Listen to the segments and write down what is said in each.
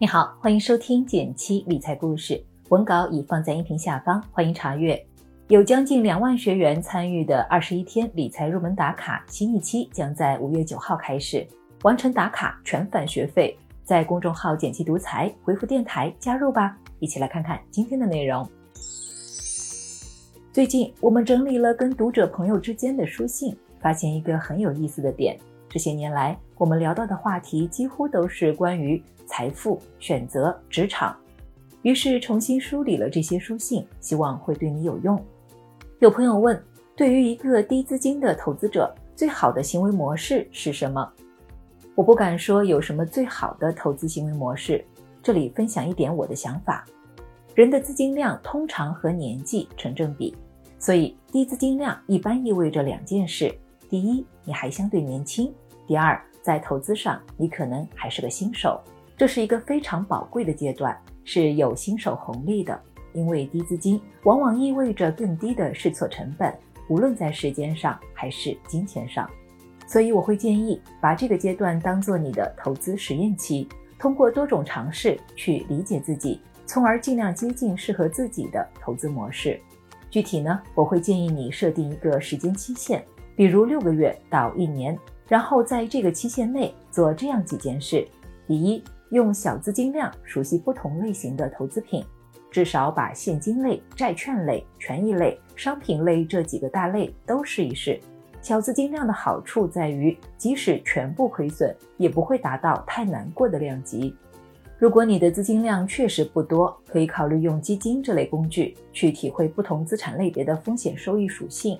你好，欢迎收听减七理财故事，文稿已放在音频下方，欢迎查阅。有将近两万学员参与的二十一天理财入门打卡新一期将在五月九号开始，完成打卡全返学费。在公众号“减七独裁回复“电台”加入吧，一起来看看今天的内容。最近我们整理了跟读者朋友之间的书信，发现一个很有意思的点。这些年来，我们聊到的话题几乎都是关于财富、选择、职场。于是重新梳理了这些书信，希望会对你有用。有朋友问：对于一个低资金的投资者，最好的行为模式是什么？我不敢说有什么最好的投资行为模式。这里分享一点我的想法：人的资金量通常和年纪成正比，所以低资金量一般意味着两件事。第一，你还相对年轻；第二，在投资上你可能还是个新手，这是一个非常宝贵的阶段，是有新手红利的。因为低资金往往意味着更低的试错成本，无论在时间上还是金钱上。所以我会建议把这个阶段当做你的投资实验期，通过多种尝试去理解自己，从而尽量接近适合自己的投资模式。具体呢，我会建议你设定一个时间期限。比如六个月到一年，然后在这个期限内做这样几件事：第一，用小资金量熟悉不同类型的投资品，至少把现金类、债券类、权益类、商品类这几个大类都试一试。小资金量的好处在于，即使全部亏损，也不会达到太难过的量级。如果你的资金量确实不多，可以考虑用基金这类工具去体会不同资产类别的风险收益属性。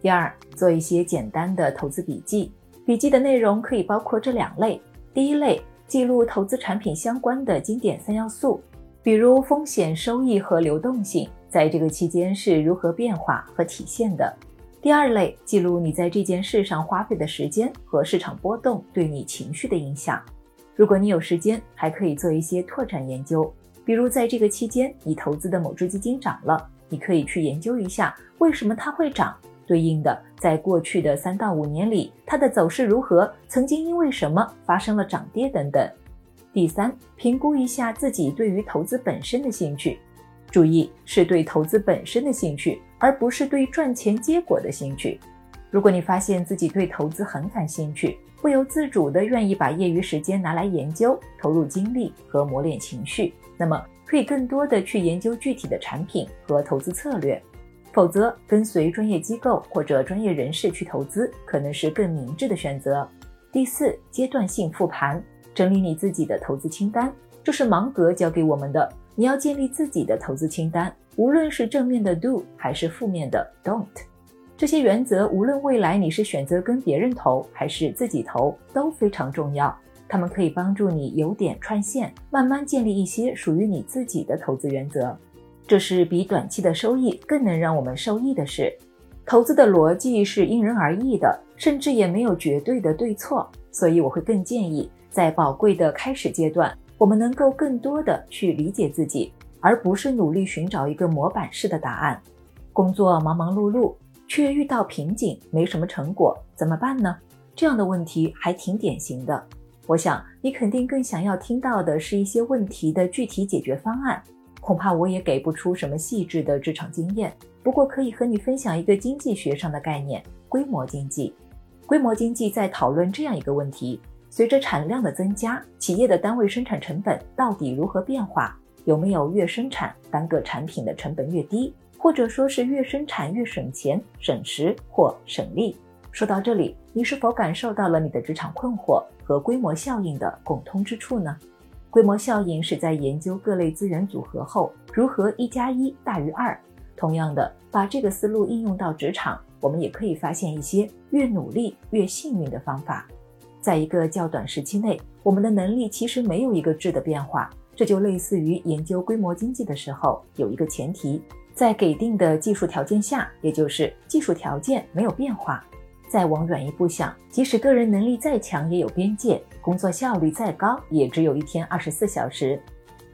第二，做一些简单的投资笔记。笔记的内容可以包括这两类：第一类，记录投资产品相关的经典三要素，比如风险、收益和流动性，在这个期间是如何变化和体现的；第二类，记录你在这件事上花费的时间和市场波动对你情绪的影响。如果你有时间，还可以做一些拓展研究，比如在这个期间你投资的某只基金涨了，你可以去研究一下为什么它会涨。对应的，在过去的三到五年里，它的走势如何？曾经因为什么发生了涨跌等等。第三，评估一下自己对于投资本身的兴趣，注意是对投资本身的兴趣，而不是对赚钱结果的兴趣。如果你发现自己对投资很感兴趣，不由自主的愿意把业余时间拿来研究，投入精力和磨练情绪，那么可以更多的去研究具体的产品和投资策略。否则，跟随专业机构或者专业人士去投资，可能是更明智的选择。第四，阶段性复盘，整理你自己的投资清单，这是芒格教给我们的。你要建立自己的投资清单，无论是正面的 do 还是负面的 don't，这些原则无论未来你是选择跟别人投还是自己投都非常重要。他们可以帮助你由点串线，慢慢建立一些属于你自己的投资原则。这是比短期的收益更能让我们受益的事。投资的逻辑是因人而异的，甚至也没有绝对的对错。所以我会更建议，在宝贵的开始阶段，我们能够更多的去理解自己，而不是努力寻找一个模板式的答案。工作忙忙碌碌，却遇到瓶颈，没什么成果，怎么办呢？这样的问题还挺典型的。我想你肯定更想要听到的是一些问题的具体解决方案。恐怕我也给不出什么细致的职场经验，不过可以和你分享一个经济学上的概念——规模经济。规模经济在讨论这样一个问题：随着产量的增加，企业的单位生产成本到底如何变化？有没有越生产单个产品的成本越低，或者说是越生产越省钱、省时或省力？说到这里，你是否感受到了你的职场困惑和规模效应的共通之处呢？规模效应是在研究各类资源组合后，如何一加一大于二。同样的，把这个思路应用到职场，我们也可以发现一些越努力越幸运的方法。在一个较短时期内，我们的能力其实没有一个质的变化。这就类似于研究规模经济的时候，有一个前提，在给定的技术条件下，也就是技术条件没有变化。再往远一步想，即使个人能力再强，也有边界；工作效率再高，也只有一天二十四小时。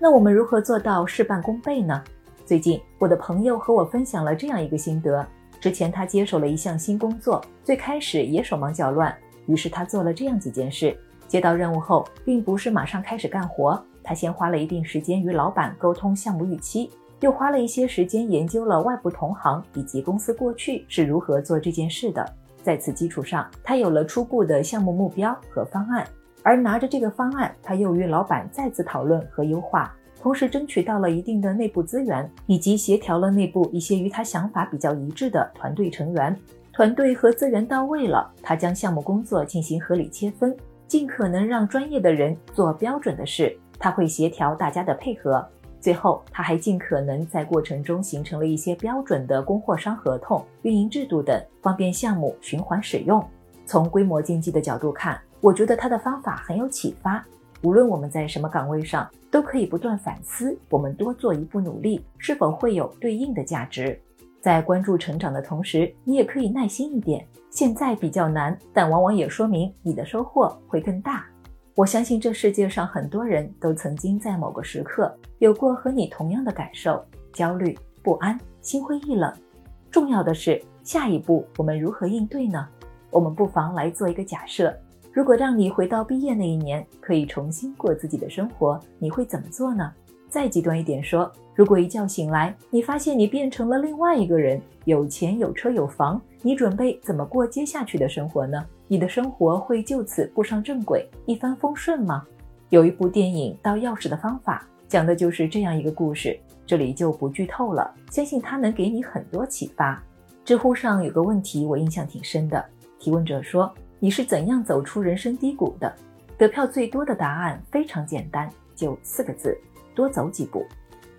那我们如何做到事半功倍呢？最近，我的朋友和我分享了这样一个心得：之前他接手了一项新工作，最开始也手忙脚乱，于是他做了这样几件事。接到任务后，并不是马上开始干活，他先花了一定时间与老板沟通项目预期，又花了一些时间研究了外部同行以及公司过去是如何做这件事的。在此基础上，他有了初步的项目目标和方案，而拿着这个方案，他又与老板再次讨论和优化，同时争取到了一定的内部资源，以及协调了内部一些与他想法比较一致的团队成员。团队和资源到位了，他将项目工作进行合理切分，尽可能让专业的人做标准的事。他会协调大家的配合。最后，他还尽可能在过程中形成了一些标准的供货商合同、运营制度等，方便项目循环使用。从规模经济的角度看，我觉得他的方法很有启发。无论我们在什么岗位上，都可以不断反思：我们多做一步努力，是否会有对应的价值？在关注成长的同时，你也可以耐心一点。现在比较难，但往往也说明你的收获会更大。我相信这世界上很多人都曾经在某个时刻有过和你同样的感受：焦虑、不安、心灰意冷。重要的是，下一步我们如何应对呢？我们不妨来做一个假设：如果让你回到毕业那一年，可以重新过自己的生活，你会怎么做呢？再极端一点说，如果一觉醒来，你发现你变成了另外一个人，有钱有车有房，你准备怎么过接下去的生活呢？你的生活会就此步上正轨，一帆风顺吗？有一部电影《倒钥匙的方法》，讲的就是这样一个故事，这里就不剧透了，相信它能给你很多启发。知乎上有个问题我印象挺深的，提问者说：“你是怎样走出人生低谷的？”得票最多的答案非常简单，就四个字：多走几步。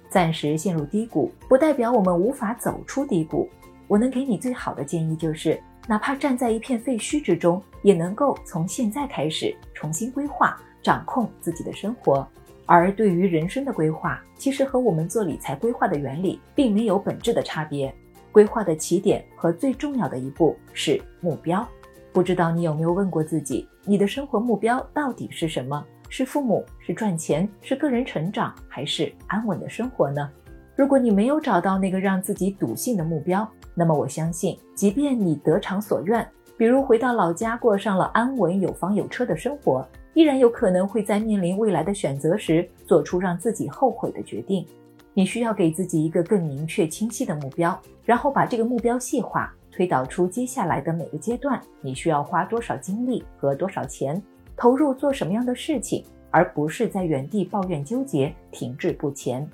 暂时陷入低谷，不代表我们无法走出低谷。我能给你最好的建议就是。哪怕站在一片废墟之中，也能够从现在开始重新规划、掌控自己的生活。而对于人生的规划，其实和我们做理财规划的原理并没有本质的差别。规划的起点和最重要的一步是目标。不知道你有没有问过自己，你的生活目标到底是什么？是父母？是赚钱？是个人成长？还是安稳的生活呢？如果你没有找到那个让自己笃信的目标，那么我相信，即便你得偿所愿，比如回到老家过上了安稳有房有车的生活，依然有可能会在面临未来的选择时做出让自己后悔的决定。你需要给自己一个更明确清晰的目标，然后把这个目标细化，推导出接下来的每个阶段你需要花多少精力和多少钱，投入做什么样的事情，而不是在原地抱怨纠结、停滞不前，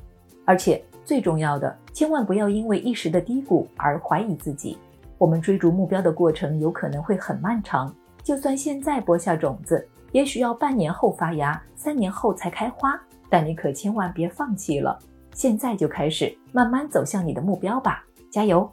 而且。最重要的，千万不要因为一时的低谷而怀疑自己。我们追逐目标的过程有可能会很漫长，就算现在播下种子，也许要半年后发芽，三年后才开花。但你可千万别放弃了，现在就开始慢慢走向你的目标吧，加油！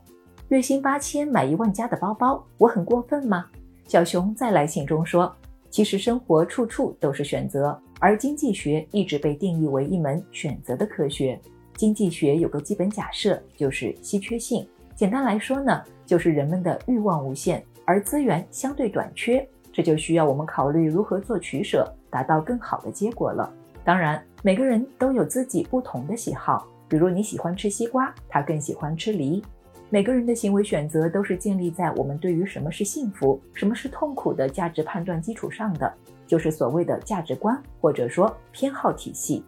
月薪八千买一万加的包包，我很过分吗？小熊在来信中说，其实生活处处都是选择，而经济学一直被定义为一门选择的科学。经济学有个基本假设，就是稀缺性。简单来说呢，就是人们的欲望无限，而资源相对短缺，这就需要我们考虑如何做取舍，达到更好的结果了。当然，每个人都有自己不同的喜好，比如你喜欢吃西瓜，他更喜欢吃梨。每个人的行为选择都是建立在我们对于什么是幸福、什么是痛苦的价值判断基础上的，就是所谓的价值观或者说偏好体系。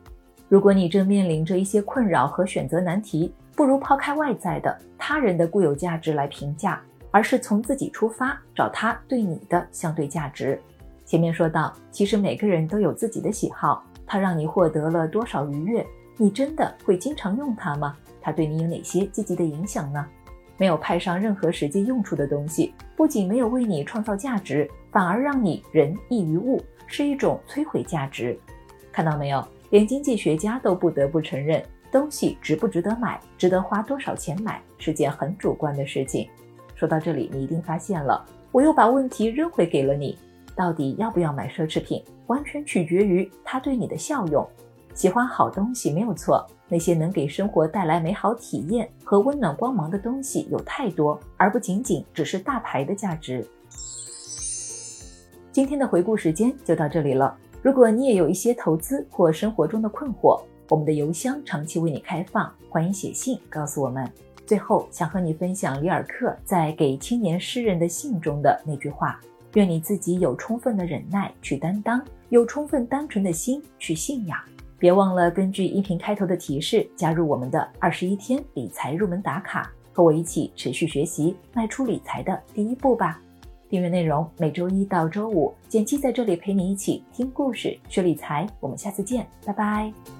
如果你正面临着一些困扰和选择难题，不如抛开外在的他人的固有价值来评价，而是从自己出发，找他对你的相对价值。前面说到，其实每个人都有自己的喜好，它让你获得了多少愉悦？你真的会经常用它吗？它对你有哪些积极的影响呢？没有派上任何实际用处的东西，不仅没有为你创造价值，反而让你人异于物，是一种摧毁价值。看到没有？连经济学家都不得不承认，东西值不值得买，值得花多少钱买，是件很主观的事情。说到这里，你一定发现了，我又把问题扔回给了你：到底要不要买奢侈品，完全取决于它对你的效用。喜欢好东西没有错，那些能给生活带来美好体验和温暖光芒的东西有太多，而不仅仅只是大牌的价值。今天的回顾时间就到这里了。如果你也有一些投资或生活中的困惑，我们的邮箱长期为你开放，欢迎写信告诉我们。最后，想和你分享里尔克在给青年诗人的信中的那句话：愿你自己有充分的忍耐去担当，有充分单纯的心去信仰。别忘了根据音频开头的提示，加入我们的二十一天理财入门打卡，和我一起持续学习，迈出理财的第一步吧。订阅内容每周一到周五，简七在这里陪你一起听故事、学理财。我们下次见，拜拜。